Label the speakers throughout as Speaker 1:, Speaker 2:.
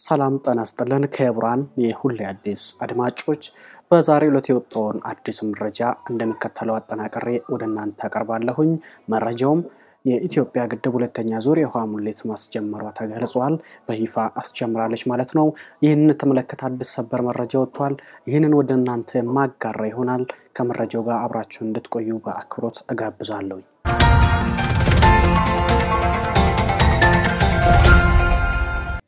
Speaker 1: ሰላም ጤና ይስጥልን ክቡራን የሁሌ አዲስ አድማጮች፣ በዛሬው ዕለት የወጣውን አዲስ መረጃ እንደሚከተለው አጠናቅሬ ወደ እናንተ አቀርባለሁኝ። መረጃውም የኢትዮጵያ ግድብ ሁለተኛ ዙር የውሃ ሙሌት ማስጀመሯ ተገልጿል። በይፋ አስጀምራለች ማለት ነው። ይህንን የተመለከተ አዲስ ሰበር መረጃ ወጥቷል። ይህንን ወደ እናንተ ማጋራ ይሆናል። ከመረጃው ጋር አብራችሁን እንድትቆዩ በአክብሮት እጋብዛለሁኝ።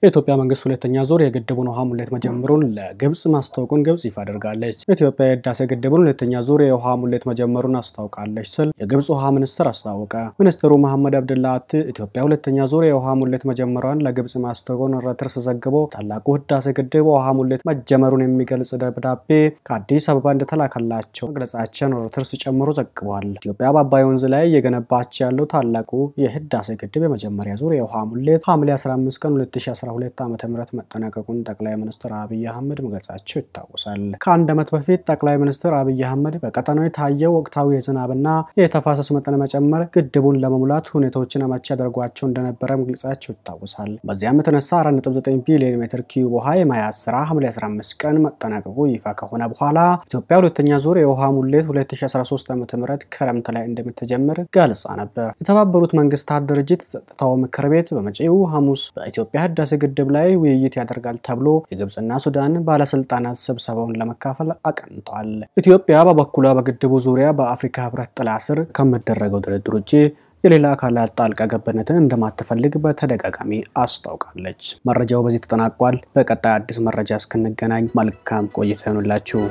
Speaker 1: የኢትዮጵያ መንግስት ሁለተኛ ዙር የግድቡን ውሃ ሙሌት መጀመሩን ለግብጽ ማስታወቁን ግብጽ ይፋ አድርጋለች። ኢትዮጵያ የህዳሴ ግድቡን ሁለተኛ ዙር የውሃ ሙሌት መጀመሩን አስታውቃለች ሲል የግብጽ ውሃ ሚኒስትር አስታወቀ። ሚኒስትሩ መሐመድ አብድላት ኢትዮጵያ ሁለተኛ ዙር የውሃ ሙሌት መጀመሯን ለግብጽ ማስታወቁን ሮይተርስ ዘግቦ ታላቁ ህዳሴ ግድብ ውሃ ሙሌት መጀመሩን የሚገልጽ ደብዳቤ ከአዲስ አበባ እንደተላከላቸው መግለጻቸውን ሮይተርስ ጨምሮ ዘግቧል። ኢትዮጵያ በአባይ ወንዝ ላይ እየገነባቸው ያለው ታላቁ የህዳሴ ግድብ የመጀመሪያ ዙር የውሃ ሙሌት ሐምሌ 15 ቀን 2015 2012 ዓ ም መጠናቀቁን ጠቅላይ ሚኒስትር አብይ አህመድ መግለጻቸው ይታወሳል። ከአንድ ዓመት በፊት ጠቅላይ ሚኒስትር አብይ አህመድ በቀጠናው የታየው ወቅታዊ የዝናብና የተፋሰስ መጠን መጨመር ግድቡን ለመሙላት ሁኔታዎችን አመቺ ያደርጓቸው እንደነበረ መግለጻቸው ይታወሳል። በዚያም የተነሳ 49 ቢሊዮን ሜትር ኪዩብ ውሃ የመያዝ ስራ ሐምሌ 15 ቀን መጠናቀቁ ይፋ ከሆነ በኋላ ኢትዮጵያ ሁለተኛ ዙር የውሃ ሙሌት 2013 ዓ ም ክረምት ላይ እንደምትጀምር ገልጻ ነበር። የተባበሩት መንግስታት ድርጅት የጸጥታው ምክር ቤት በመጪው ሐሙስ በኢትዮጵያ ህዳሴ ግድብ ላይ ውይይት ያደርጋል ተብሎ የግብፅና ሱዳን ባለስልጣናት ስብሰባውን ለመካፈል አቅንተዋል። ኢትዮጵያ በበኩሏ በግድቡ ዙሪያ በአፍሪካ ህብረት ጥላ ስር ከሚደረገው ድርድር ውጭ የሌላ አካላት ጣልቃ ገብነትን እንደማትፈልግ በተደጋጋሚ አስታውቃለች። መረጃው በዚህ ተጠናቋል። በቀጣይ አዲስ መረጃ እስክንገናኝ መልካም ቆይታ ይሆንላችሁ።